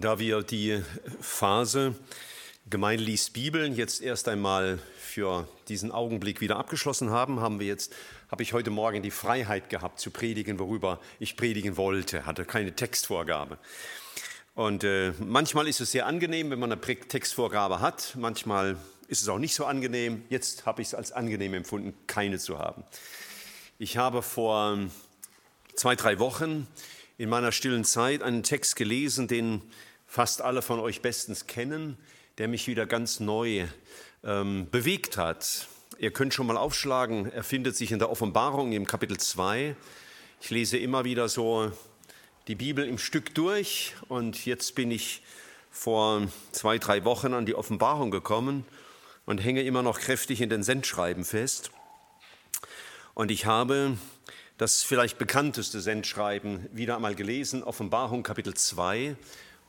Da wir die Phase Gemeinde liest Bibeln jetzt erst einmal für diesen Augenblick wieder abgeschlossen haben, haben wir jetzt, habe ich heute Morgen die Freiheit gehabt zu predigen, worüber ich predigen wollte, hatte keine Textvorgabe. Und äh, manchmal ist es sehr angenehm, wenn man eine Textvorgabe hat, manchmal ist es auch nicht so angenehm. Jetzt habe ich es als angenehm empfunden, keine zu haben. Ich habe vor zwei, drei Wochen in meiner stillen Zeit einen Text gelesen, den fast alle von euch bestens kennen, der mich wieder ganz neu ähm, bewegt hat. Ihr könnt schon mal aufschlagen, er findet sich in der Offenbarung im Kapitel 2. Ich lese immer wieder so die Bibel im Stück durch und jetzt bin ich vor zwei, drei Wochen an die Offenbarung gekommen und hänge immer noch kräftig in den Sendschreiben fest. Und ich habe das vielleicht bekannteste Sendschreiben wieder einmal gelesen, Offenbarung Kapitel 2.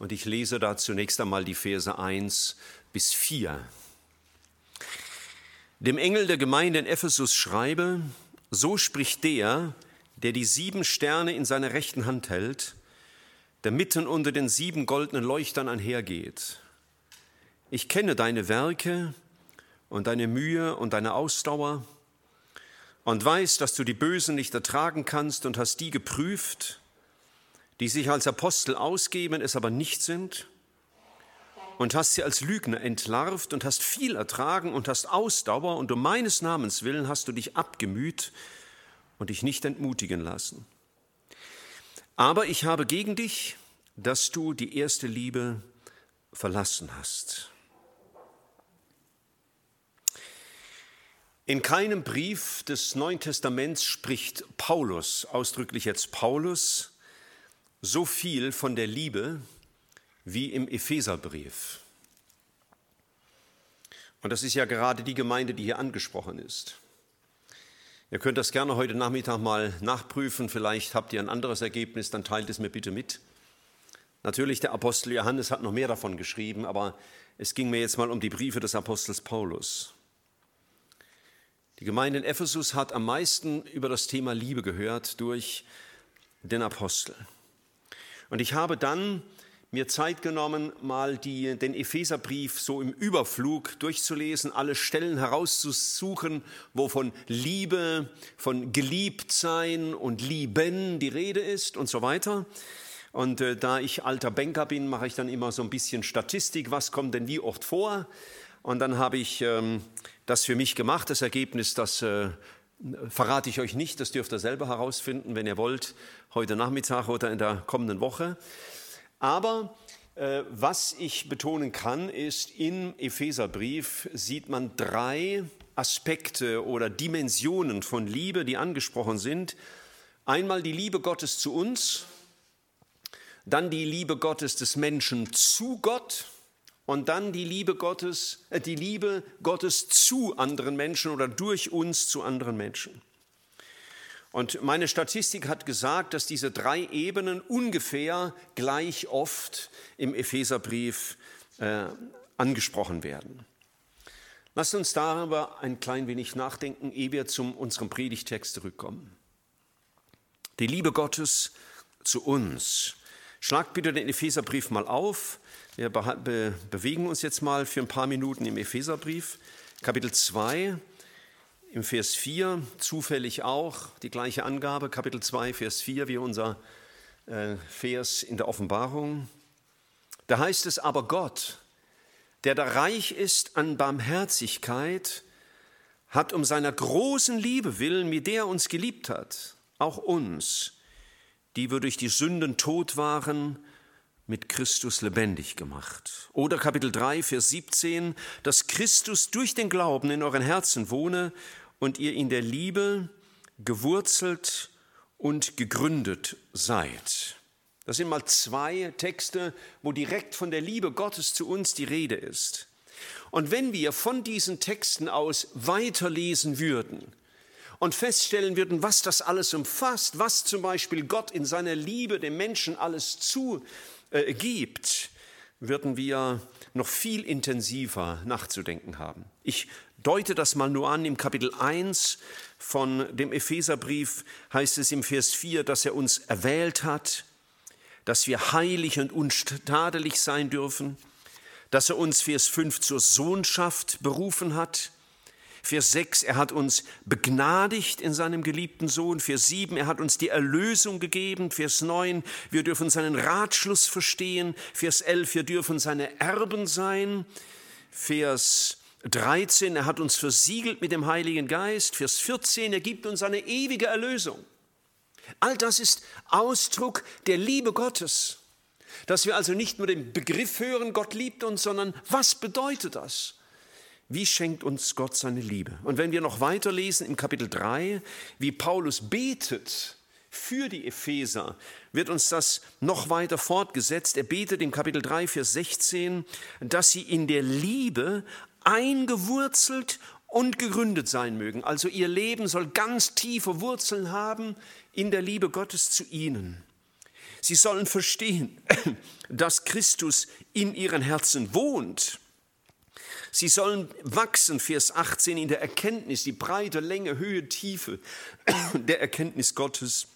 Und ich lese da zunächst einmal die Verse 1 bis 4. Dem Engel der Gemeinde in Ephesus schreibe, so spricht der, der die sieben Sterne in seiner rechten Hand hält, der mitten unter den sieben goldenen Leuchtern einhergeht. Ich kenne deine Werke und deine Mühe und deine Ausdauer und weiß, dass du die Bösen nicht ertragen kannst und hast die geprüft, die sich als Apostel ausgeben, es aber nicht sind, und hast sie als Lügner entlarvt und hast viel ertragen und hast Ausdauer und um meines Namens willen hast du dich abgemüht und dich nicht entmutigen lassen. Aber ich habe gegen dich, dass du die erste Liebe verlassen hast. In keinem Brief des Neuen Testaments spricht Paulus, ausdrücklich jetzt Paulus, so viel von der Liebe wie im Epheserbrief. Und das ist ja gerade die Gemeinde, die hier angesprochen ist. Ihr könnt das gerne heute Nachmittag mal nachprüfen. Vielleicht habt ihr ein anderes Ergebnis, dann teilt es mir bitte mit. Natürlich, der Apostel Johannes hat noch mehr davon geschrieben, aber es ging mir jetzt mal um die Briefe des Apostels Paulus. Die Gemeinde in Ephesus hat am meisten über das Thema Liebe gehört durch den Apostel. Und ich habe dann mir Zeit genommen, mal die, den Epheserbrief so im Überflug durchzulesen, alle Stellen herauszusuchen, wo von Liebe, von Geliebtsein und Lieben die Rede ist und so weiter. Und äh, da ich alter Banker bin, mache ich dann immer so ein bisschen Statistik, was kommt denn wie oft vor. Und dann habe ich ähm, das für mich gemacht. Das Ergebnis, das äh, verrate ich euch nicht, das dürft ihr selber herausfinden, wenn ihr wollt, heute Nachmittag oder in der kommenden Woche. Aber äh, was ich betonen kann, ist, im Epheserbrief sieht man drei Aspekte oder Dimensionen von Liebe, die angesprochen sind. Einmal die Liebe Gottes zu uns, dann die Liebe Gottes des Menschen zu Gott und dann die Liebe Gottes, äh, die Liebe Gottes zu anderen Menschen oder durch uns zu anderen Menschen. Und meine Statistik hat gesagt, dass diese drei Ebenen ungefähr gleich oft im Epheserbrief äh, angesprochen werden. Lasst uns darüber ein klein wenig nachdenken, ehe wir zu unserem Predigtext zurückkommen. Die Liebe Gottes zu uns. Schlagt bitte den Epheserbrief mal auf. Wir be bewegen uns jetzt mal für ein paar Minuten im Epheserbrief, Kapitel 2, im Vers 4, zufällig auch die gleiche Angabe, Kapitel 2, Vers 4, wie unser äh, Vers in der Offenbarung. Da heißt es aber Gott, der da reich ist an Barmherzigkeit, hat um seiner großen Liebe willen, mit der er uns geliebt hat, auch uns, die wir durch die Sünden tot waren, mit Christus lebendig gemacht. Oder Kapitel 3, Vers 17, dass Christus durch den Glauben in euren Herzen wohne und ihr in der Liebe gewurzelt und gegründet seid. Das sind mal zwei Texte, wo direkt von der Liebe Gottes zu uns die Rede ist. Und wenn wir von diesen Texten aus weiterlesen würden, und feststellen würden, was das alles umfasst, was zum Beispiel Gott in seiner Liebe dem Menschen alles zugibt, würden wir noch viel intensiver nachzudenken haben. Ich deute das mal nur an. Im Kapitel 1 von dem Epheserbrief heißt es im Vers 4, dass er uns erwählt hat, dass wir heilig und untadelig sein dürfen, dass er uns, Vers 5, zur Sohnschaft berufen hat, Vers 6, er hat uns begnadigt in seinem geliebten Sohn. Vers 7, er hat uns die Erlösung gegeben. Vers 9, wir dürfen seinen Ratschluss verstehen. Vers 11, wir dürfen seine Erben sein. Vers 13, er hat uns versiegelt mit dem Heiligen Geist. Vers 14, er gibt uns eine ewige Erlösung. All das ist Ausdruck der Liebe Gottes. Dass wir also nicht nur den Begriff hören, Gott liebt uns, sondern was bedeutet das? Wie schenkt uns Gott seine Liebe? Und wenn wir noch weiterlesen im Kapitel 3, wie Paulus betet für die Epheser, wird uns das noch weiter fortgesetzt. Er betet im Kapitel 3, Vers 16, dass sie in der Liebe eingewurzelt und gegründet sein mögen. Also ihr Leben soll ganz tiefe Wurzeln haben in der Liebe Gottes zu ihnen. Sie sollen verstehen, dass Christus in ihren Herzen wohnt Sie sollen wachsen, Vers 18, in der Erkenntnis, die breite Länge, Höhe, Tiefe der Erkenntnis Gottes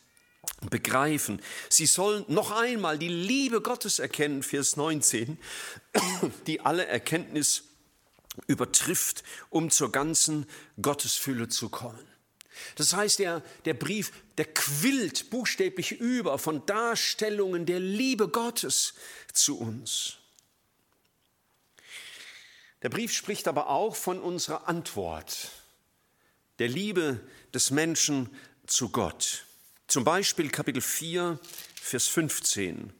begreifen. Sie sollen noch einmal die Liebe Gottes erkennen, Vers 19, die alle Erkenntnis übertrifft, um zur ganzen Gottesfülle zu kommen. Das heißt, der, der Brief, der quillt buchstäblich über von Darstellungen der Liebe Gottes zu uns. Der Brief spricht aber auch von unserer Antwort, der Liebe des Menschen zu Gott. Zum Beispiel Kapitel 4, Vers 15.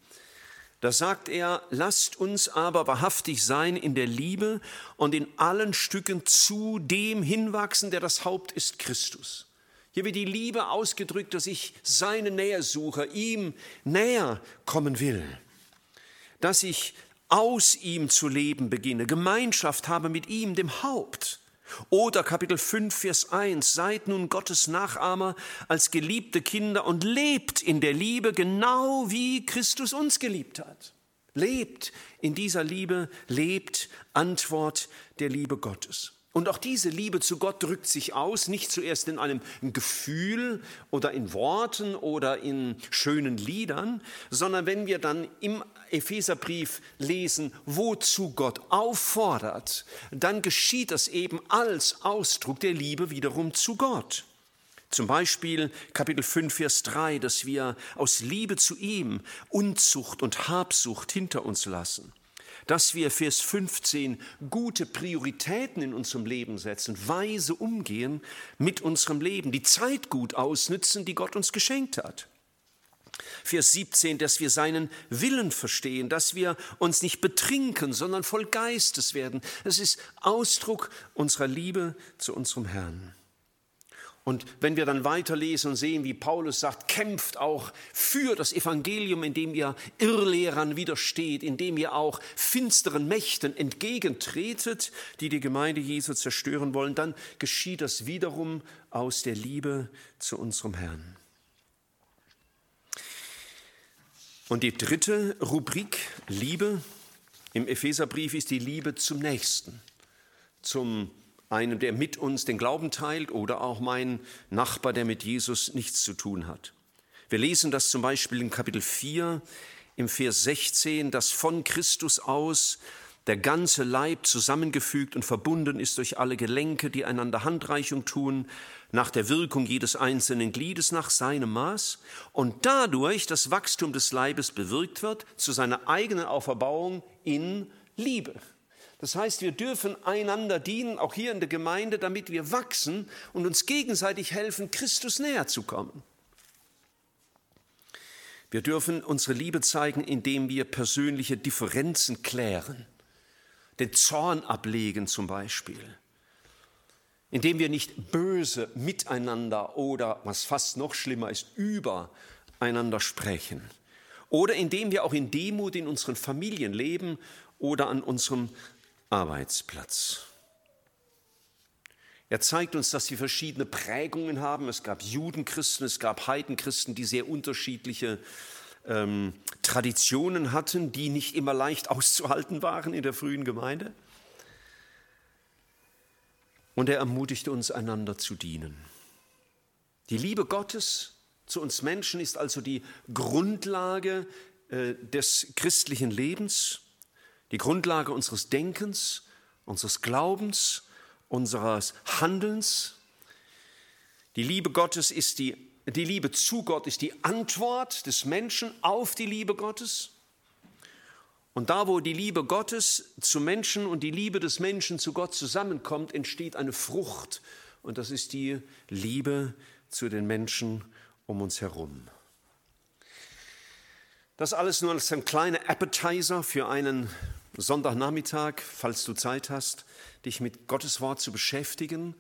Da sagt er, lasst uns aber wahrhaftig sein in der Liebe und in allen Stücken zu dem hinwachsen, der das Haupt ist, Christus. Hier wird die Liebe ausgedrückt, dass ich seine Nähe suche, ihm näher kommen will, dass ich aus ihm zu leben beginne, Gemeinschaft habe mit ihm, dem Haupt. Oder Kapitel 5, Vers 1, seid nun Gottes Nachahmer als geliebte Kinder und lebt in der Liebe, genau wie Christus uns geliebt hat. Lebt in dieser Liebe, lebt Antwort der Liebe Gottes. Und auch diese Liebe zu Gott drückt sich aus, nicht zuerst in einem Gefühl oder in Worten oder in schönen Liedern, sondern wenn wir dann im Epheserbrief lesen, wozu Gott auffordert, dann geschieht das eben als Ausdruck der Liebe wiederum zu Gott. Zum Beispiel Kapitel 5, Vers 3, dass wir aus Liebe zu ihm Unzucht und Habsucht hinter uns lassen dass wir, Vers 15, gute Prioritäten in unserem Leben setzen, weise umgehen mit unserem Leben, die Zeit gut ausnützen, die Gott uns geschenkt hat. Vers 17, dass wir seinen Willen verstehen, dass wir uns nicht betrinken, sondern voll Geistes werden. Das ist Ausdruck unserer Liebe zu unserem Herrn. Und wenn wir dann weiterlesen und sehen, wie Paulus sagt, kämpft auch für das Evangelium, indem ihr Irrlehrern widersteht, indem ihr auch finsteren Mächten entgegentretet, die die Gemeinde Jesu zerstören wollen, dann geschieht das wiederum aus der Liebe zu unserem Herrn. Und die dritte Rubrik, Liebe, im Epheserbrief ist die Liebe zum Nächsten, zum einem, der mit uns den Glauben teilt oder auch mein Nachbar, der mit Jesus nichts zu tun hat. Wir lesen das zum Beispiel in Kapitel 4 im Vers 16, dass von Christus aus der ganze Leib zusammengefügt und verbunden ist durch alle Gelenke, die einander Handreichung tun, nach der Wirkung jedes einzelnen Gliedes nach seinem Maß und dadurch das Wachstum des Leibes bewirkt wird zu seiner eigenen Auferbauung in Liebe. Das heißt, wir dürfen einander dienen, auch hier in der Gemeinde, damit wir wachsen und uns gegenseitig helfen, Christus näher zu kommen. Wir dürfen unsere Liebe zeigen, indem wir persönliche Differenzen klären, den Zorn ablegen zum Beispiel, indem wir nicht böse miteinander oder, was fast noch schlimmer ist, übereinander sprechen oder indem wir auch in Demut in unseren Familien leben oder an unserem Arbeitsplatz. Er zeigt uns, dass sie verschiedene Prägungen haben. Es gab Judenchristen, es gab Heidenchristen, die sehr unterschiedliche ähm, Traditionen hatten, die nicht immer leicht auszuhalten waren in der frühen Gemeinde. Und er ermutigte uns, einander zu dienen. Die Liebe Gottes zu uns Menschen ist also die Grundlage äh, des christlichen Lebens, die Grundlage unseres Denkens, unseres Glaubens, unseres Handelns. Die Liebe Gottes ist die, die Liebe zu Gott ist die Antwort des Menschen auf die Liebe Gottes. Und da, wo die Liebe Gottes zu Menschen und die Liebe des Menschen zu Gott zusammenkommt, entsteht eine Frucht. Und das ist die Liebe zu den Menschen um uns herum. Das alles nur als ein kleiner Appetizer für einen Sonntagnachmittag, falls du Zeit hast, dich mit Gottes Wort zu beschäftigen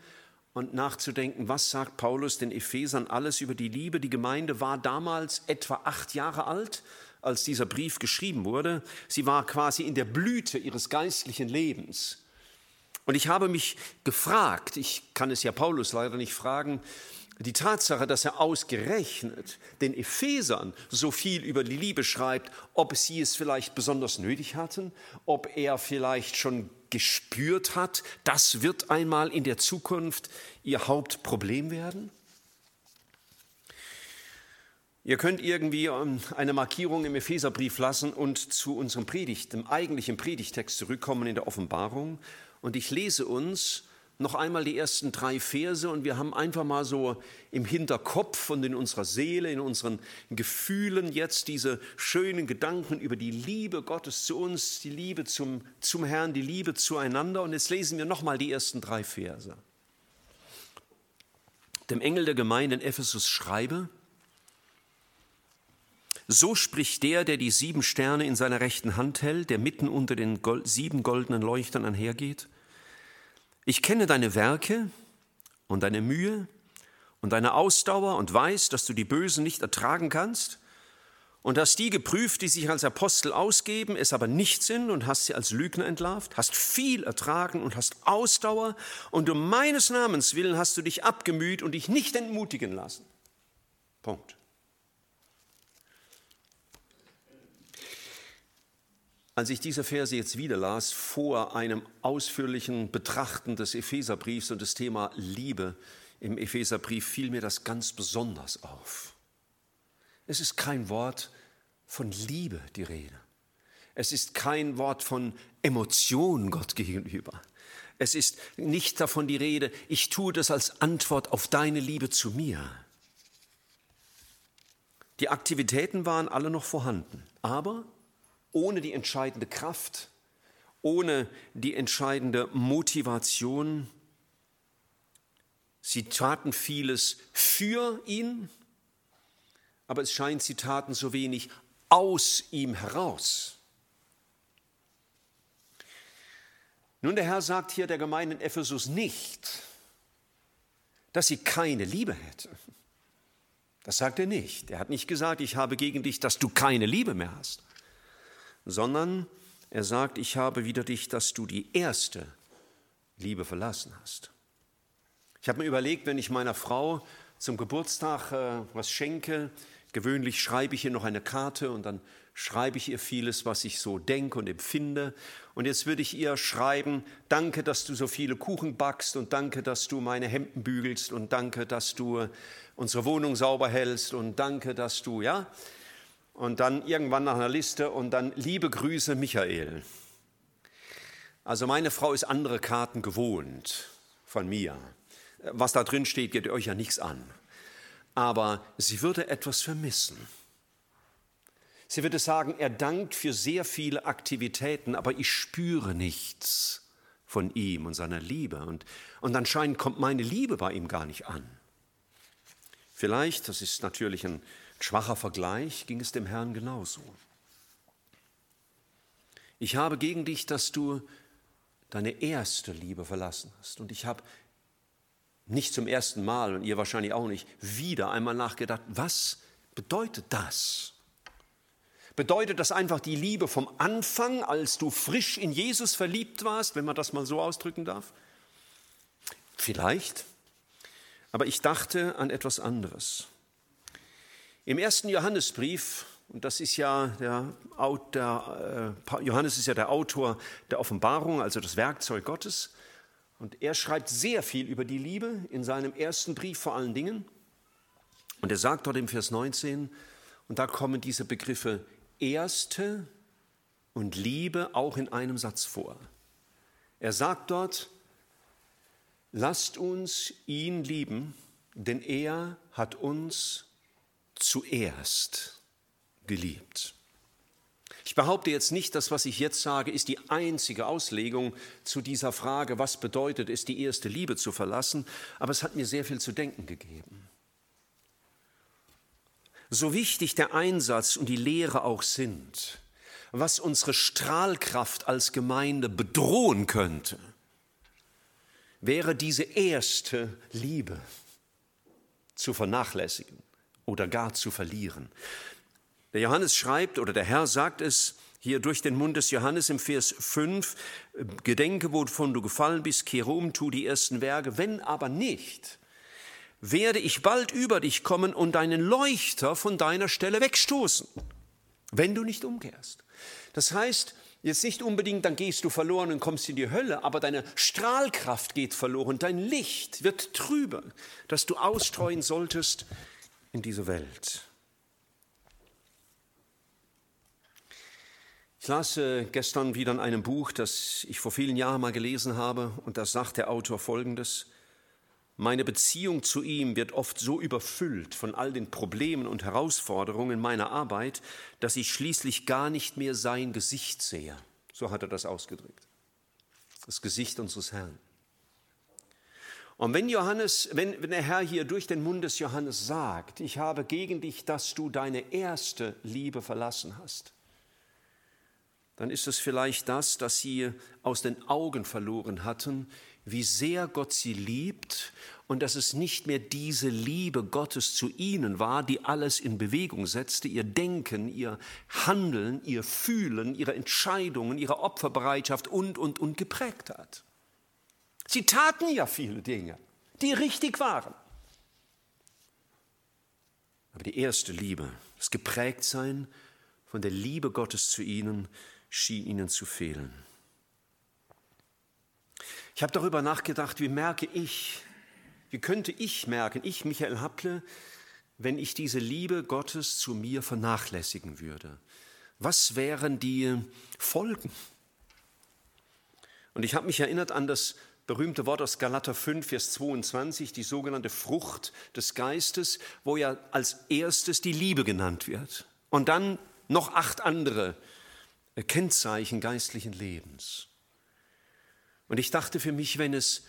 und nachzudenken, was sagt Paulus den Ephesern alles über die Liebe. Die Gemeinde war damals etwa acht Jahre alt, als dieser Brief geschrieben wurde. Sie war quasi in der Blüte ihres geistlichen Lebens. Und ich habe mich gefragt, ich kann es ja Paulus leider nicht fragen, die Tatsache, dass er ausgerechnet den Ephesern so viel über die Liebe schreibt, ob sie es vielleicht besonders nötig hatten, ob er vielleicht schon gespürt hat, das wird einmal in der Zukunft ihr Hauptproblem werden? Ihr könnt irgendwie ähm, eine Markierung im Epheserbrief lassen und zu unserem Predigt, dem eigentlichen Predigtext zurückkommen in der Offenbarung. Und ich lese uns noch einmal die ersten drei Verse und wir haben einfach mal so im Hinterkopf und in unserer Seele, in unseren Gefühlen jetzt diese schönen Gedanken über die Liebe Gottes zu uns, die Liebe zum, zum Herrn, die Liebe zueinander. Und jetzt lesen wir noch mal die ersten drei Verse. Dem Engel der Gemeinde in Ephesus schreibe, so spricht der, der die sieben Sterne in seiner rechten Hand hält, der mitten unter den sieben goldenen Leuchtern einhergeht. Ich kenne deine Werke und deine Mühe und deine Ausdauer und weiß, dass du die Bösen nicht ertragen kannst und hast die geprüft, die sich als Apostel ausgeben, es aber nicht sind und hast sie als Lügner entlarvt, hast viel ertragen und hast Ausdauer und um meines Namens willen hast du dich abgemüht und dich nicht entmutigen lassen. Punkt. Als ich diese Verse jetzt wieder las, vor einem ausführlichen Betrachten des Epheserbriefs und des Thema Liebe im Epheserbrief, fiel mir das ganz besonders auf. Es ist kein Wort von Liebe die Rede. Es ist kein Wort von Emotion Gott gegenüber. Es ist nicht davon die Rede, ich tue das als Antwort auf deine Liebe zu mir. Die Aktivitäten waren alle noch vorhanden, aber ohne die entscheidende Kraft, ohne die entscheidende Motivation. Sie taten vieles für ihn, aber es scheint, sie taten so wenig aus ihm heraus. Nun, der Herr sagt hier der Gemeinde in Ephesus nicht, dass sie keine Liebe hätte. Das sagt er nicht. Er hat nicht gesagt, ich habe gegen dich, dass du keine Liebe mehr hast sondern er sagt, ich habe wieder dich, dass du die erste Liebe verlassen hast. Ich habe mir überlegt, wenn ich meiner Frau zum Geburtstag äh, was schenke, gewöhnlich schreibe ich ihr noch eine Karte und dann schreibe ich ihr vieles, was ich so denke und empfinde. Und jetzt würde ich ihr schreiben, danke, dass du so viele Kuchen backst und danke, dass du meine Hemden bügelst und danke, dass du unsere Wohnung sauber hältst und danke, dass du, ja, und dann irgendwann nach einer Liste und dann liebe Grüße Michael. Also meine Frau ist andere Karten gewohnt von mir. Was da drin steht, geht euch ja nichts an. Aber sie würde etwas vermissen. Sie würde sagen, er dankt für sehr viele Aktivitäten, aber ich spüre nichts von ihm und seiner Liebe. Und, und anscheinend kommt meine Liebe bei ihm gar nicht an. Vielleicht, das ist natürlich ein Schwacher Vergleich ging es dem Herrn genauso. Ich habe gegen dich, dass du deine erste Liebe verlassen hast. Und ich habe nicht zum ersten Mal und ihr wahrscheinlich auch nicht wieder einmal nachgedacht, was bedeutet das? Bedeutet das einfach die Liebe vom Anfang, als du frisch in Jesus verliebt warst, wenn man das mal so ausdrücken darf? Vielleicht. Aber ich dachte an etwas anderes. Im ersten Johannesbrief, und das ist ja der, der äh, Johannes ist ja der Autor der Offenbarung, also das Werkzeug Gottes, und er schreibt sehr viel über die Liebe in seinem ersten Brief vor allen Dingen. Und er sagt dort im Vers 19, und da kommen diese Begriffe Erste und Liebe auch in einem Satz vor. Er sagt dort, lasst uns ihn lieben, denn er hat uns zuerst geliebt. Ich behaupte jetzt nicht, dass was ich jetzt sage, ist die einzige Auslegung zu dieser Frage, was bedeutet es, die erste Liebe zu verlassen, aber es hat mir sehr viel zu denken gegeben. So wichtig der Einsatz und die Lehre auch sind, was unsere Strahlkraft als Gemeinde bedrohen könnte, wäre diese erste Liebe zu vernachlässigen oder gar zu verlieren. Der Johannes schreibt oder der Herr sagt es hier durch den Mund des Johannes im Vers 5, Gedenke, wovon du gefallen bist, kehre um, tu die ersten Werke, wenn aber nicht, werde ich bald über dich kommen und deinen Leuchter von deiner Stelle wegstoßen, wenn du nicht umkehrst. Das heißt, jetzt nicht unbedingt, dann gehst du verloren und kommst in die Hölle, aber deine Strahlkraft geht verloren, dein Licht wird trüber, das du ausstreuen solltest in diese Welt. Ich las äh, gestern wieder in einem Buch, das ich vor vielen Jahren mal gelesen habe, und da sagt der Autor Folgendes. Meine Beziehung zu ihm wird oft so überfüllt von all den Problemen und Herausforderungen meiner Arbeit, dass ich schließlich gar nicht mehr sein Gesicht sehe. So hat er das ausgedrückt. Das Gesicht unseres Herrn. Und wenn Johannes, wenn, wenn der Herr hier durch den Mund des Johannes sagt, ich habe gegen dich, dass du deine erste Liebe verlassen hast, dann ist es vielleicht das, dass sie aus den Augen verloren hatten, wie sehr Gott sie liebt und dass es nicht mehr diese Liebe Gottes zu ihnen war, die alles in Bewegung setzte, ihr Denken, ihr Handeln, ihr Fühlen, ihre Entscheidungen, ihre Opferbereitschaft und, und, und geprägt hat. Sie taten ja viele Dinge, die richtig waren. Aber die erste Liebe, das Geprägtsein von der Liebe Gottes zu ihnen, schien ihnen zu fehlen. Ich habe darüber nachgedacht, wie merke ich, wie könnte ich merken, ich, Michael Happle, wenn ich diese Liebe Gottes zu mir vernachlässigen würde? Was wären die Folgen? Und ich habe mich erinnert an das berühmte Wort aus Galater 5, Vers 22, die sogenannte Frucht des Geistes, wo ja als erstes die Liebe genannt wird. Und dann noch acht andere Kennzeichen geistlichen Lebens. Und ich dachte für mich, wenn es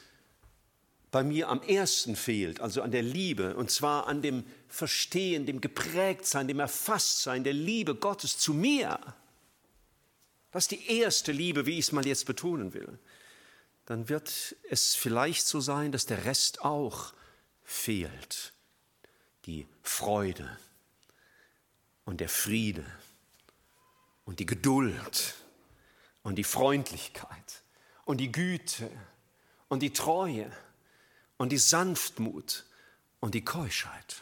bei mir am ersten fehlt, also an der Liebe, und zwar an dem Verstehen, dem Geprägtsein, dem Erfasstsein der Liebe Gottes zu mir, das ist die erste Liebe, wie ich es mal jetzt betonen will, dann wird es vielleicht so sein, dass der Rest auch fehlt. Die Freude und der Friede und die Geduld und die Freundlichkeit und die Güte und die Treue und die Sanftmut und die Keuschheit.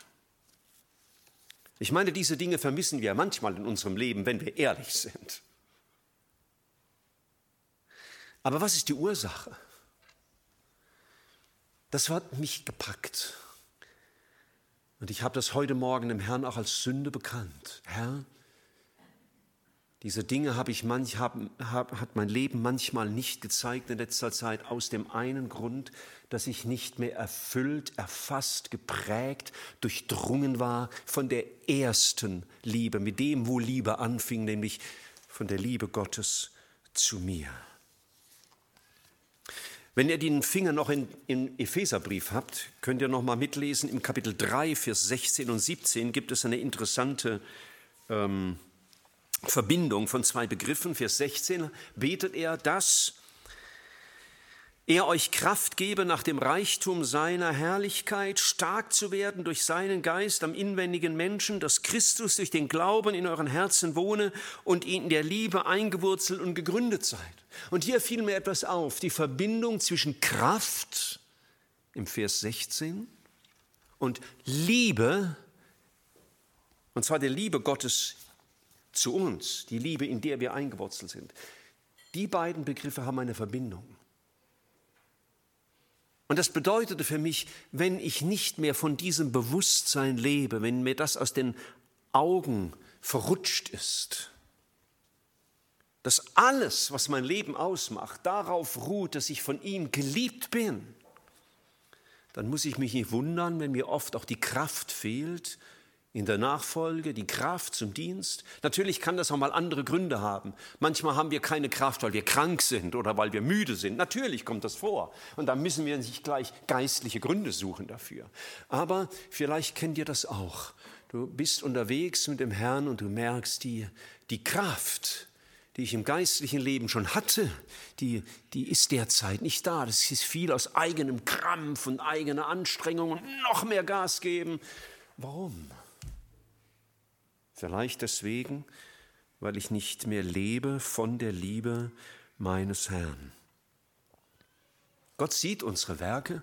Ich meine, diese Dinge vermissen wir manchmal in unserem Leben, wenn wir ehrlich sind. Aber was ist die Ursache? Das hat mich gepackt. Und ich habe das heute Morgen dem Herrn auch als Sünde bekannt. Herr, diese Dinge habe ich manch, hab, hab, hat mein Leben manchmal nicht gezeigt in letzter Zeit aus dem einen Grund, dass ich nicht mehr erfüllt, erfasst, geprägt, durchdrungen war von der ersten Liebe, mit dem, wo Liebe anfing, nämlich von der Liebe Gottes zu mir. Wenn ihr den Finger noch in, im Epheserbrief habt, könnt ihr noch mal mitlesen. Im Kapitel 3, Vers 16 und 17 gibt es eine interessante ähm, Verbindung von zwei Begriffen. Vers 16 betet er, dass er euch Kraft gebe, nach dem Reichtum seiner Herrlichkeit stark zu werden durch seinen Geist am inwendigen Menschen, dass Christus durch den Glauben in euren Herzen wohne und in der Liebe eingewurzelt und gegründet seid. Und hier fiel mir etwas auf, die Verbindung zwischen Kraft im Vers 16 und Liebe, und zwar der Liebe Gottes zu uns, die Liebe, in der wir eingewurzelt sind. Die beiden Begriffe haben eine Verbindung. Und das bedeutete für mich, wenn ich nicht mehr von diesem Bewusstsein lebe, wenn mir das aus den Augen verrutscht ist, dass alles, was mein Leben ausmacht, darauf ruht, dass ich von ihm geliebt bin, dann muss ich mich nicht wundern, wenn mir oft auch die Kraft fehlt, in der Nachfolge, die Kraft zum Dienst. Natürlich kann das auch mal andere Gründe haben. Manchmal haben wir keine Kraft, weil wir krank sind oder weil wir müde sind. Natürlich kommt das vor. Und da müssen wir nicht gleich geistliche Gründe suchen dafür. Aber vielleicht kennt ihr das auch. Du bist unterwegs mit dem Herrn und du merkst, die, die Kraft, die ich im geistlichen Leben schon hatte, die, die ist derzeit nicht da. Das ist viel aus eigenem Krampf und eigener Anstrengung und noch mehr Gas geben. Warum? Vielleicht deswegen, weil ich nicht mehr lebe von der Liebe meines Herrn. Gott sieht unsere Werke,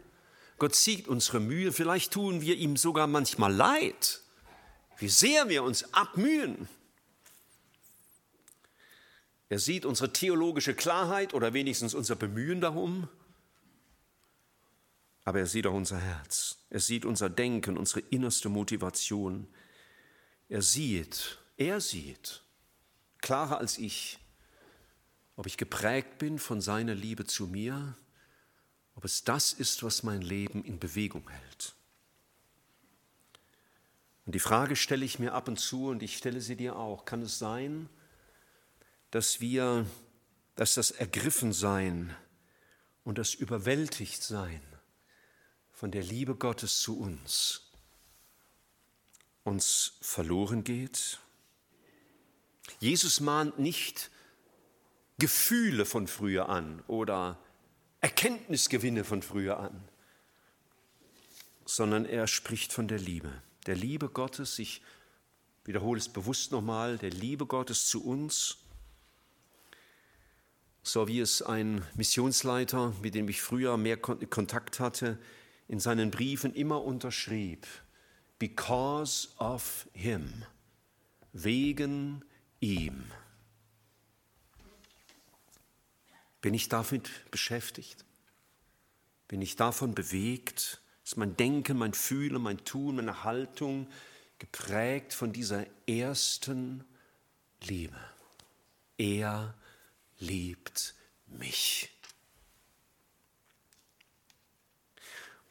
Gott sieht unsere Mühe, vielleicht tun wir ihm sogar manchmal leid, wie sehr wir uns abmühen. Er sieht unsere theologische Klarheit oder wenigstens unser Bemühen darum, aber er sieht auch unser Herz, er sieht unser Denken, unsere innerste Motivation. Er sieht, er sieht, klarer als ich, ob ich geprägt bin von seiner Liebe zu mir, ob es das ist, was mein Leben in Bewegung hält. Und die Frage stelle ich mir ab und zu und ich stelle sie dir auch. Kann es sein, dass wir, dass das Ergriffensein und das Überwältigtsein von der Liebe Gottes zu uns uns verloren geht. Jesus mahnt nicht Gefühle von früher an oder Erkenntnisgewinne von früher an, sondern er spricht von der Liebe, der Liebe Gottes, ich wiederhole es bewusst nochmal, der Liebe Gottes zu uns, so wie es ein Missionsleiter, mit dem ich früher mehr Kontakt hatte, in seinen Briefen immer unterschrieb because of him, wegen ihm. Bin ich damit beschäftigt? Bin ich davon bewegt? Ist mein Denken, mein Fühlen, mein Tun, meine Haltung geprägt von dieser ersten Liebe? Er liebt mich.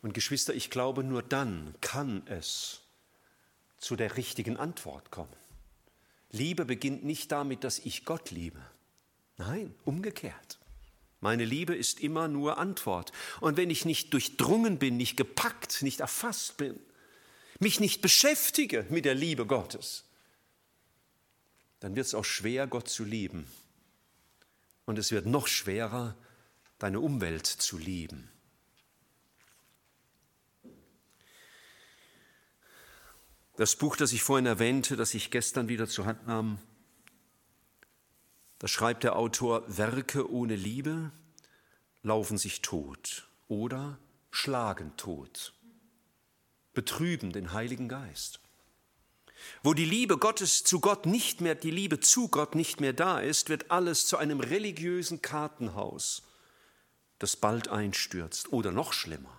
Und Geschwister, ich glaube, nur dann kann es zu der richtigen Antwort kommen. Liebe beginnt nicht damit, dass ich Gott liebe. Nein, umgekehrt. Meine Liebe ist immer nur Antwort. Und wenn ich nicht durchdrungen bin, nicht gepackt, nicht erfasst bin, mich nicht beschäftige mit der Liebe Gottes, dann wird es auch schwer, Gott zu lieben. Und es wird noch schwerer, deine Umwelt zu lieben. Das Buch, das ich vorhin erwähnte, das ich gestern wieder zur Hand nahm, da schreibt der Autor, Werke ohne Liebe laufen sich tot oder schlagen tot, betrüben den Heiligen Geist. Wo die Liebe Gottes zu Gott nicht mehr, die Liebe zu Gott nicht mehr da ist, wird alles zu einem religiösen Kartenhaus, das bald einstürzt oder noch schlimmer,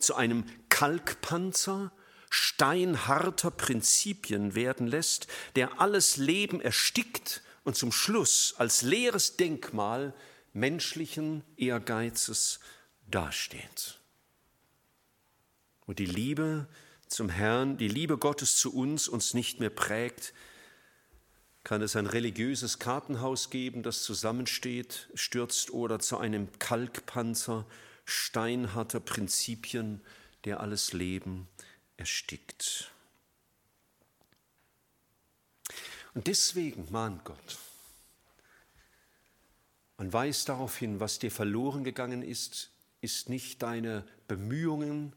zu einem Kalkpanzer, steinharter Prinzipien werden lässt, der alles Leben erstickt und zum Schluss als leeres Denkmal menschlichen Ehrgeizes dasteht. Und die Liebe zum Herrn, die Liebe Gottes zu uns uns nicht mehr prägt, kann es ein religiöses Kartenhaus geben, das zusammensteht, stürzt oder zu einem Kalkpanzer steinharter Prinzipien, der alles Leben erstickt. Und deswegen mahnt Gott und weist darauf hin, was dir verloren gegangen ist, ist nicht deine Bemühungen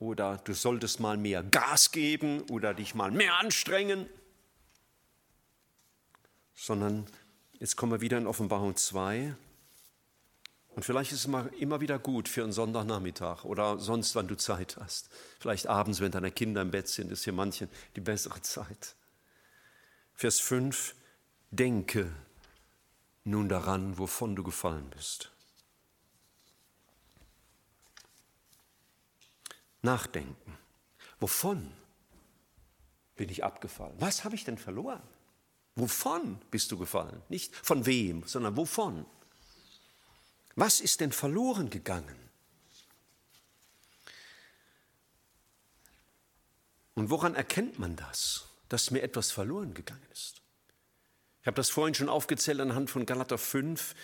oder du solltest mal mehr Gas geben oder dich mal mehr anstrengen, sondern jetzt kommen wir wieder in Offenbarung 2, und vielleicht ist es immer wieder gut für einen Sonntagnachmittag oder sonst, wann du Zeit hast. Vielleicht abends, wenn deine Kinder im Bett sind, ist für manchen die bessere Zeit. Vers 5, denke nun daran, wovon du gefallen bist. Nachdenken. Wovon bin ich abgefallen? Was habe ich denn verloren? Wovon bist du gefallen? Nicht von wem, sondern wovon? Was ist denn verloren gegangen? Und woran erkennt man das, dass mir etwas verloren gegangen ist? Ich habe das vorhin schon aufgezählt anhand von Galater 5,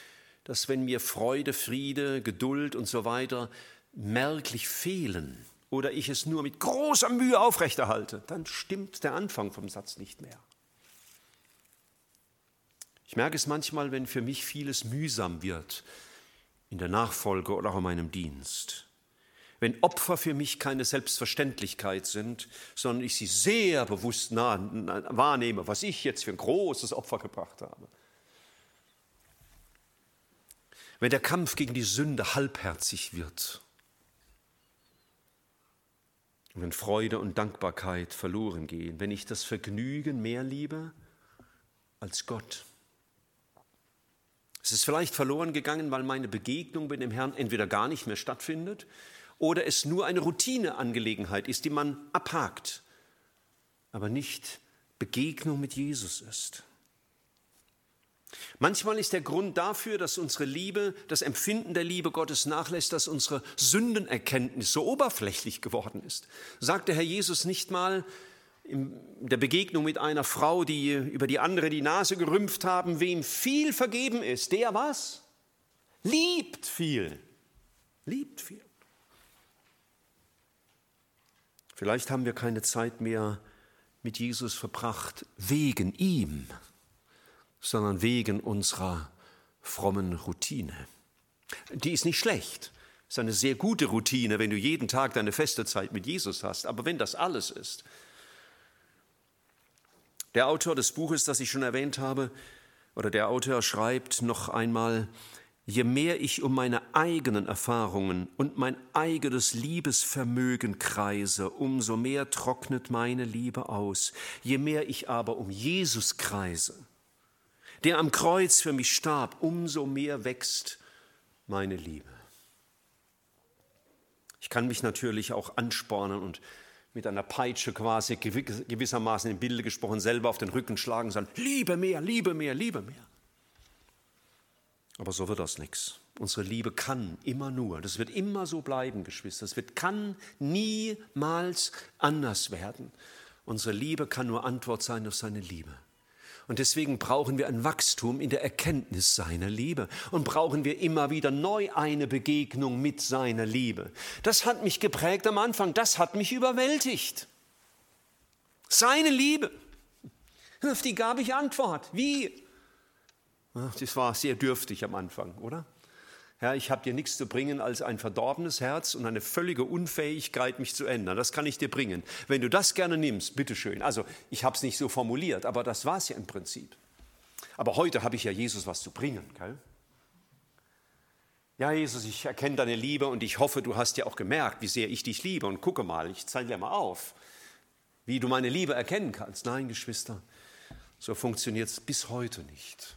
dass wenn mir Freude, Friede, Geduld und so weiter merklich fehlen oder ich es nur mit großer Mühe aufrechterhalte, dann stimmt der Anfang vom Satz nicht mehr. Ich merke es manchmal, wenn für mich vieles mühsam wird in der Nachfolge oder auch in meinem Dienst. Wenn Opfer für mich keine Selbstverständlichkeit sind, sondern ich sie sehr bewusst wahrnehme, was ich jetzt für ein großes Opfer gebracht habe. Wenn der Kampf gegen die Sünde halbherzig wird wenn Freude und Dankbarkeit verloren gehen, wenn ich das Vergnügen mehr liebe als Gott es ist vielleicht verloren gegangen, weil meine Begegnung mit dem Herrn entweder gar nicht mehr stattfindet oder es nur eine Routineangelegenheit ist, die man abhakt, aber nicht Begegnung mit Jesus ist. Manchmal ist der Grund dafür, dass unsere Liebe, das Empfinden der Liebe Gottes nachlässt, dass unsere Sündenerkenntnis so oberflächlich geworden ist. Sagt der Herr Jesus nicht mal, in der Begegnung mit einer Frau, die über die andere die Nase gerümpft haben, wem viel vergeben ist, der was? Liebt viel. Liebt viel. Vielleicht haben wir keine Zeit mehr mit Jesus verbracht wegen ihm, sondern wegen unserer frommen Routine. Die ist nicht schlecht. Es ist eine sehr gute Routine, wenn du jeden Tag deine feste Zeit mit Jesus hast. Aber wenn das alles ist, der Autor des Buches, das ich schon erwähnt habe, oder der Autor schreibt noch einmal, je mehr ich um meine eigenen Erfahrungen und mein eigenes Liebesvermögen kreise, umso mehr trocknet meine Liebe aus. Je mehr ich aber um Jesus kreise, der am Kreuz für mich starb, umso mehr wächst meine Liebe. Ich kann mich natürlich auch anspornen und mit einer Peitsche quasi gewissermaßen in Bilder gesprochen selber auf den Rücken schlagen sagen, Liebe mehr, Liebe mehr, Liebe mehr. Aber so wird das nichts. Unsere Liebe kann immer nur, das wird immer so bleiben, Geschwister, es wird, kann niemals anders werden. Unsere Liebe kann nur Antwort sein auf seine Liebe. Und deswegen brauchen wir ein Wachstum in der Erkenntnis seiner Liebe und brauchen wir immer wieder neu eine Begegnung mit seiner Liebe. Das hat mich geprägt am Anfang, das hat mich überwältigt. Seine Liebe. Auf die gab ich Antwort. Wie? Das war sehr dürftig am Anfang, oder? Herr, ich habe dir nichts zu bringen als ein verdorbenes Herz und eine völlige Unfähigkeit, mich zu ändern. Das kann ich dir bringen. Wenn du das gerne nimmst, bitteschön. Also ich habe es nicht so formuliert, aber das war es ja im Prinzip. Aber heute habe ich ja Jesus was zu bringen. Gell? Ja, Jesus, ich erkenne deine Liebe und ich hoffe, du hast ja auch gemerkt, wie sehr ich dich liebe. Und gucke mal, ich zeige dir mal auf, wie du meine Liebe erkennen kannst. Nein, Geschwister, so funktioniert es bis heute nicht.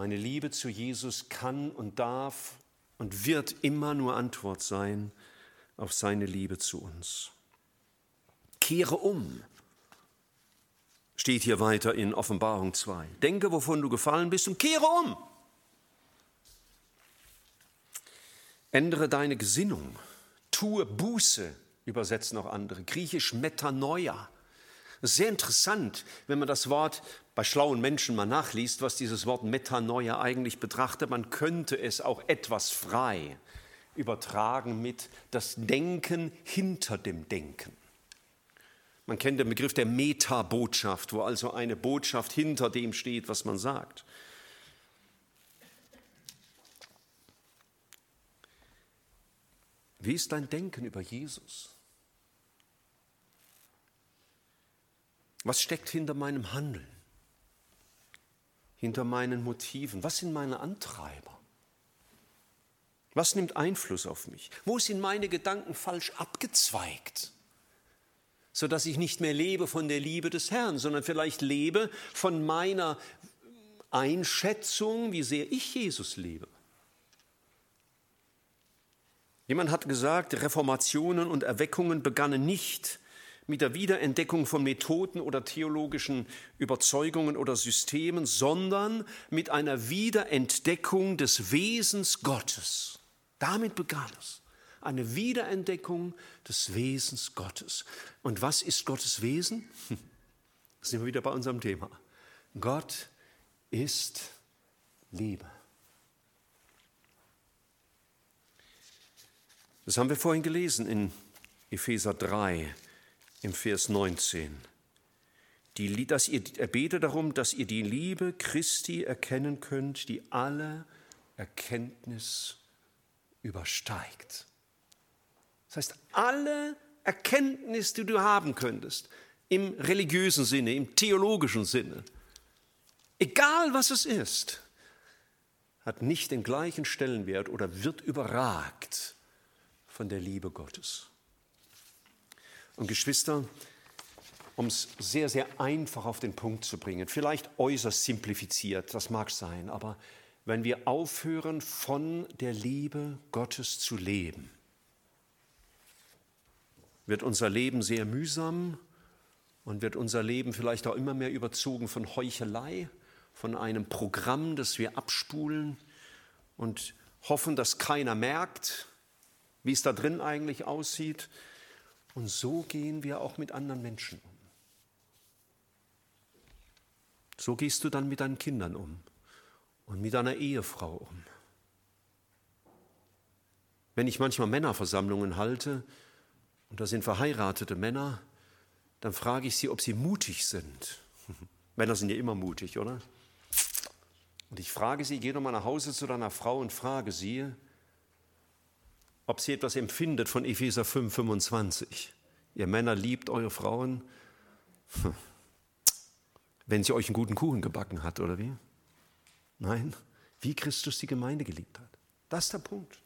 Meine Liebe zu Jesus kann und darf und wird immer nur Antwort sein auf seine Liebe zu uns. Kehre um, steht hier weiter in Offenbarung 2. Denke, wovon du gefallen bist und kehre um. Ändere deine Gesinnung, tue Buße, übersetzen auch andere, griechisch Metanoia. Sehr interessant, wenn man das Wort bei schlauen Menschen mal nachliest, was dieses Wort Metanoia eigentlich betrachtet. Man könnte es auch etwas frei übertragen mit das Denken hinter dem Denken. Man kennt den Begriff der Metabotschaft, wo also eine Botschaft hinter dem steht, was man sagt. Wie ist dein Denken über Jesus? Was steckt hinter meinem Handeln? Hinter meinen Motiven? Was sind meine Antreiber? Was nimmt Einfluss auf mich? Wo sind meine Gedanken falsch abgezweigt? Sodass ich nicht mehr lebe von der Liebe des Herrn, sondern vielleicht lebe von meiner Einschätzung, wie sehr ich Jesus liebe. Jemand hat gesagt, Reformationen und Erweckungen begannen nicht mit der Wiederentdeckung von Methoden oder theologischen Überzeugungen oder Systemen, sondern mit einer Wiederentdeckung des Wesens Gottes. Damit begann es. Eine Wiederentdeckung des Wesens Gottes. Und was ist Gottes Wesen? Da sind wir wieder bei unserem Thema. Gott ist Liebe. Das haben wir vorhin gelesen in Epheser 3 im Vers 19. Die, dass ihr, er bete darum, dass ihr die Liebe Christi erkennen könnt, die alle Erkenntnis übersteigt. Das heißt, alle Erkenntnis, die du haben könntest, im religiösen Sinne, im theologischen Sinne, egal was es ist, hat nicht den gleichen Stellenwert oder wird überragt von der Liebe Gottes. Und Geschwister, um es sehr, sehr einfach auf den Punkt zu bringen, vielleicht äußerst simplifiziert, das mag sein, aber wenn wir aufhören, von der Liebe Gottes zu leben, wird unser Leben sehr mühsam und wird unser Leben vielleicht auch immer mehr überzogen von Heuchelei, von einem Programm, das wir abspulen und hoffen, dass keiner merkt, wie es da drin eigentlich aussieht. Und so gehen wir auch mit anderen Menschen um. So gehst du dann mit deinen Kindern um und mit deiner Ehefrau um. Wenn ich manchmal Männerversammlungen halte, und da sind verheiratete Männer, dann frage ich sie, ob sie mutig sind. Männer sind ja immer mutig, oder? Und ich frage sie, geh doch mal nach Hause zu deiner Frau und frage sie, ob sie etwas empfindet von Epheser 5, 25. Ihr Männer liebt eure Frauen, wenn sie euch einen guten Kuchen gebacken hat, oder wie? Nein, wie Christus die Gemeinde geliebt hat. Das ist der Punkt.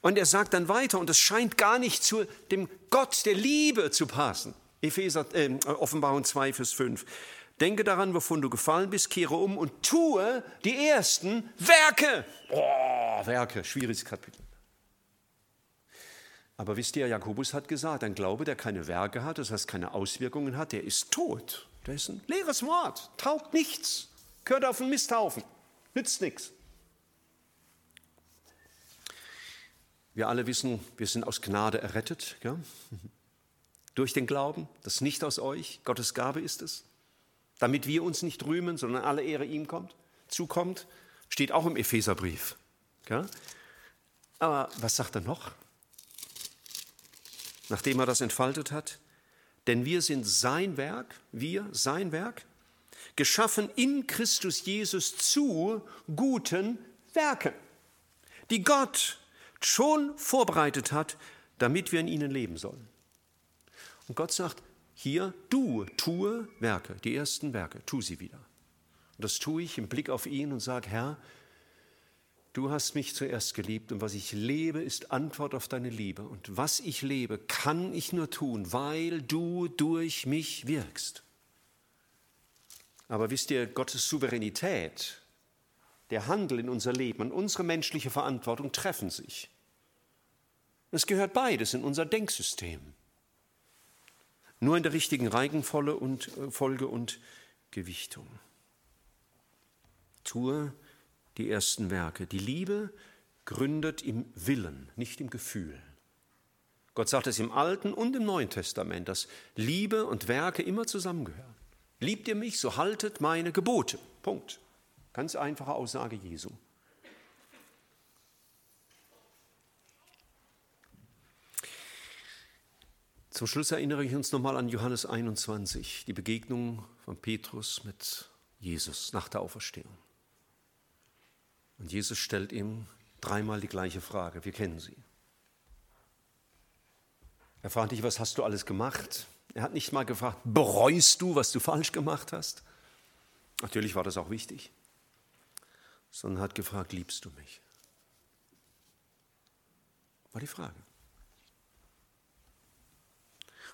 Und er sagt dann weiter, und es scheint gar nicht zu dem Gott der Liebe zu passen. Epheser, äh, Offenbarung 2, Vers 5. Denke daran, wovon du gefallen bist, kehre um und tue die ersten Werke. Oh, Werke, schwieriges Kapitel. Aber wisst ihr, Jakobus hat gesagt, ein Glaube, der keine Werke hat, das heißt keine Auswirkungen hat, der ist tot. Der ist ein leeres Wort, taugt nichts, gehört auf den Misthaufen, nützt nichts. Wir alle wissen, wir sind aus Gnade errettet, ja? durch den Glauben, das nicht aus euch, Gottes Gabe ist es, damit wir uns nicht rühmen, sondern alle Ehre ihm kommt, zukommt, steht auch im Epheserbrief. Ja? Aber was sagt er noch? Nachdem er das entfaltet hat? Denn wir sind sein Werk, wir, sein Werk, geschaffen in Christus Jesus zu guten Werken, die Gott schon vorbereitet hat, damit wir in ihnen leben sollen. Und Gott sagt, hier, du tue Werke, die ersten Werke, tu sie wieder. Und das tue ich im Blick auf ihn und sage, Herr, Du hast mich zuerst geliebt und was ich lebe, ist Antwort auf deine Liebe. Und was ich lebe, kann ich nur tun, weil du durch mich wirkst. Aber wisst ihr, Gottes Souveränität, der Handel in unser Leben und unsere menschliche Verantwortung treffen sich. Es gehört beides in unser Denksystem. Nur in der richtigen Reihenfolge und, äh, Folge und Gewichtung. Tue die ersten Werke. Die Liebe gründet im Willen, nicht im Gefühl. Gott sagt es im Alten und im Neuen Testament, dass Liebe und Werke immer zusammengehören. Liebt ihr mich, so haltet meine Gebote. Punkt. Ganz einfache Aussage Jesu. Zum Schluss erinnere ich uns nochmal an Johannes 21, die Begegnung von Petrus mit Jesus nach der Auferstehung. Und Jesus stellt ihm dreimal die gleiche Frage. Wir kennen sie. Er fragt dich, was hast du alles gemacht? Er hat nicht mal gefragt, bereust du, was du falsch gemacht hast? Natürlich war das auch wichtig, sondern hat gefragt, liebst du mich? War die Frage.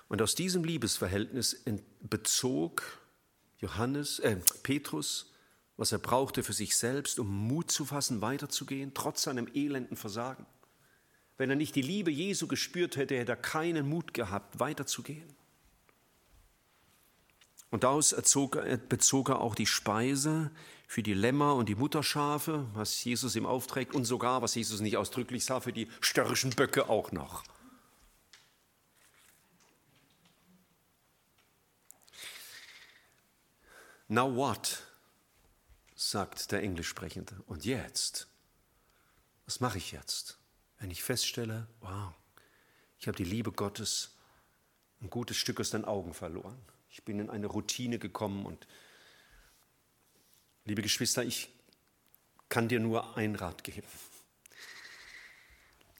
Und aus diesem Liebesverhältnis bezog Johannes, äh, Petrus was er brauchte für sich selbst, um Mut zu fassen, weiterzugehen, trotz seinem elenden Versagen. Wenn er nicht die Liebe Jesu gespürt hätte, hätte er keinen Mut gehabt, weiterzugehen. Und daraus bezog er auch die Speise für die Lämmer und die Mutterschafe, was Jesus ihm aufträgt, und sogar, was Jesus nicht ausdrücklich sah, für die störrischen Böcke auch noch. Now what? Sagt der Englischsprechende. Und jetzt? Was mache ich jetzt, wenn ich feststelle, wow, ich habe die Liebe Gottes ein gutes Stück aus den Augen verloren. Ich bin in eine Routine gekommen und liebe Geschwister, ich kann dir nur ein Rat geben.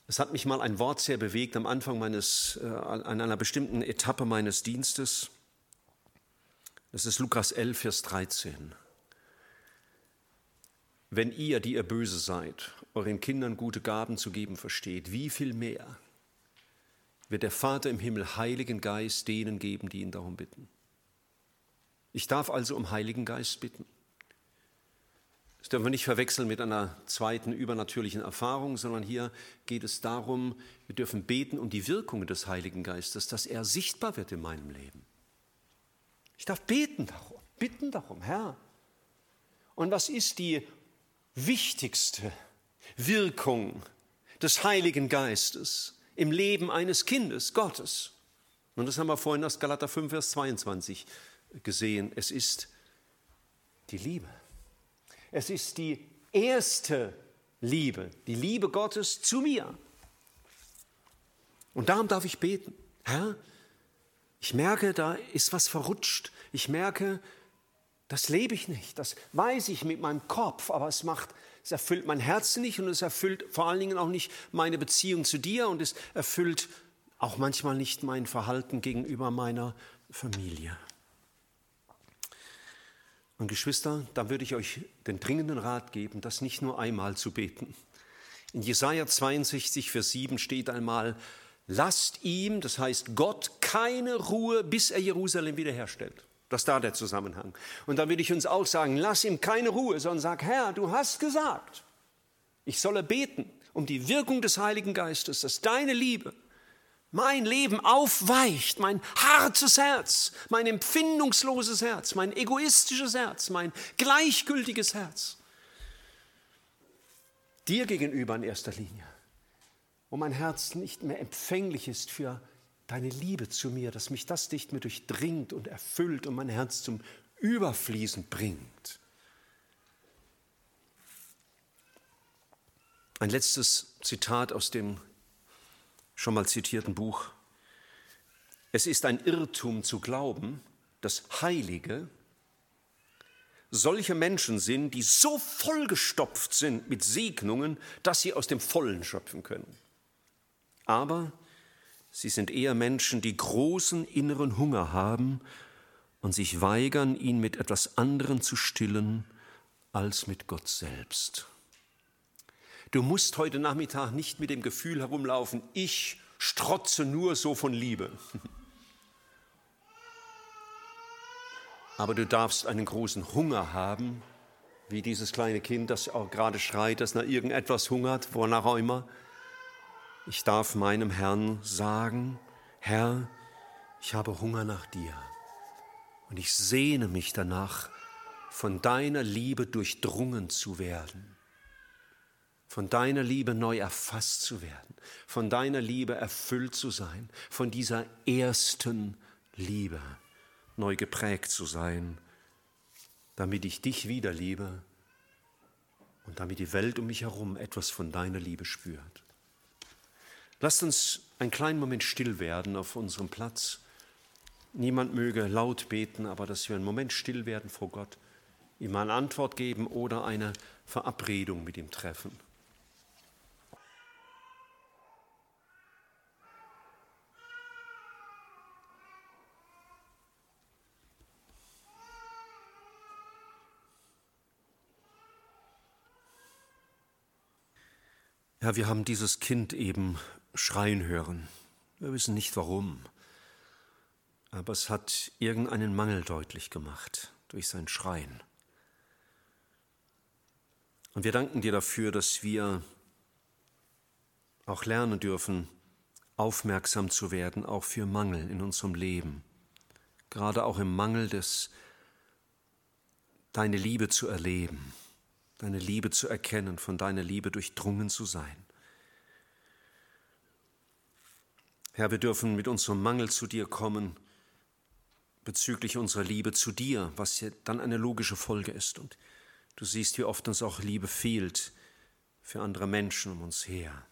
Es hat mich mal ein Wort sehr bewegt am Anfang meines, äh, an einer bestimmten Etappe meines Dienstes. Das ist Lukas 11, Vers 13. Wenn ihr, die ihr böse seid, euren Kindern gute Gaben zu geben versteht, wie viel mehr wird der Vater im Himmel Heiligen Geist denen geben, die ihn darum bitten. Ich darf also um Heiligen Geist bitten. Das dürfen wir nicht verwechseln mit einer zweiten übernatürlichen Erfahrung, sondern hier geht es darum, wir dürfen beten um die Wirkungen des Heiligen Geistes, dass er sichtbar wird in meinem Leben. Ich darf beten darum, bitten darum, Herr. Und was ist die wichtigste Wirkung des Heiligen Geistes im Leben eines Kindes Gottes? Und das haben wir vorhin aus Galater 5, Vers 22 gesehen. Es ist die Liebe. Es ist die erste Liebe, die Liebe Gottes zu mir. Und darum darf ich beten. Herr, ich merke, da ist was verrutscht. Ich merke, das lebe ich nicht. Das weiß ich mit meinem Kopf, aber es macht, es erfüllt mein Herz nicht und es erfüllt vor allen Dingen auch nicht meine Beziehung zu dir und es erfüllt auch manchmal nicht mein Verhalten gegenüber meiner Familie. Und Geschwister, da würde ich euch den dringenden Rat geben, das nicht nur einmal zu beten. In Jesaja 62, Vers 7 steht einmal, lasst ihm, das heißt Gott, keine Ruhe, bis er Jerusalem wiederherstellt. Das ist da der Zusammenhang. Und da würde ich uns auch sagen, lass ihm keine Ruhe, sondern sag, Herr, du hast gesagt, ich solle beten um die Wirkung des Heiligen Geistes, dass deine Liebe mein Leben aufweicht, mein hartes Herz, mein empfindungsloses Herz, mein egoistisches Herz, mein gleichgültiges Herz. Dir gegenüber in erster Linie, wo mein Herz nicht mehr empfänglich ist für deine Liebe zu mir, dass mich das nicht mehr durchdringt und erfüllt und mein Herz zum Überfließen bringt. Ein letztes Zitat aus dem schon mal zitierten Buch. Es ist ein Irrtum zu glauben, dass Heilige solche Menschen sind, die so vollgestopft sind mit Segnungen, dass sie aus dem Vollen schöpfen können. Aber sie sind eher Menschen, die großen inneren Hunger haben und sich weigern, ihn mit etwas anderem zu stillen als mit Gott selbst. Du musst heute Nachmittag nicht mit dem Gefühl herumlaufen, ich strotze nur so von Liebe. Aber du darfst einen großen Hunger haben, wie dieses kleine Kind, das auch gerade schreit, das nach irgendetwas hungert, wonach auch immer. Ich darf meinem Herrn sagen, Herr, ich habe Hunger nach dir. Und ich sehne mich danach, von deiner Liebe durchdrungen zu werden. Von deiner Liebe neu erfasst zu werden, von deiner Liebe erfüllt zu sein, von dieser ersten Liebe neu geprägt zu sein, damit ich dich wieder liebe und damit die Welt um mich herum etwas von deiner Liebe spürt. Lasst uns einen kleinen Moment still werden auf unserem Platz. Niemand möge laut beten, aber dass wir einen Moment still werden vor Gott, ihm eine Antwort geben oder eine Verabredung mit ihm treffen. Ja, wir haben dieses Kind eben schreien hören. Wir wissen nicht warum, aber es hat irgendeinen Mangel deutlich gemacht durch sein Schreien. Und wir danken dir dafür, dass wir auch lernen dürfen, aufmerksam zu werden, auch für Mangel in unserem Leben, gerade auch im Mangel des, deine Liebe zu erleben, deine Liebe zu erkennen, von deiner Liebe durchdrungen zu sein. Herr, wir dürfen mit unserem Mangel zu dir kommen bezüglich unserer Liebe zu dir, was ja dann eine logische Folge ist. Und du siehst, wie oft uns auch Liebe fehlt für andere Menschen um uns her.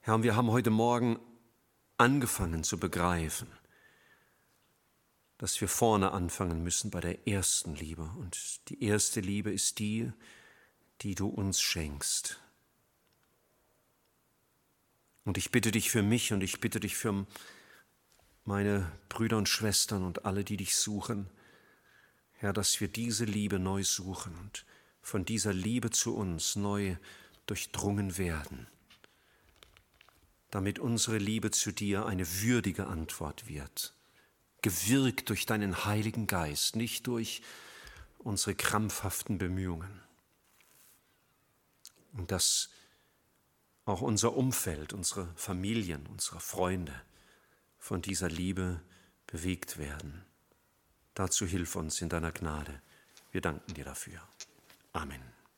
Herr, wir haben heute Morgen angefangen zu begreifen, dass wir vorne anfangen müssen bei der ersten Liebe. Und die erste Liebe ist die, die du uns schenkst. Und ich bitte dich für mich und ich bitte dich für meine Brüder und Schwestern und alle, die dich suchen, Herr, dass wir diese Liebe neu suchen und von dieser Liebe zu uns neu durchdrungen werden damit unsere Liebe zu dir eine würdige Antwort wird, gewirkt durch deinen Heiligen Geist, nicht durch unsere krampfhaften Bemühungen. Und dass auch unser Umfeld, unsere Familien, unsere Freunde von dieser Liebe bewegt werden. Dazu hilf uns in deiner Gnade. Wir danken dir dafür. Amen.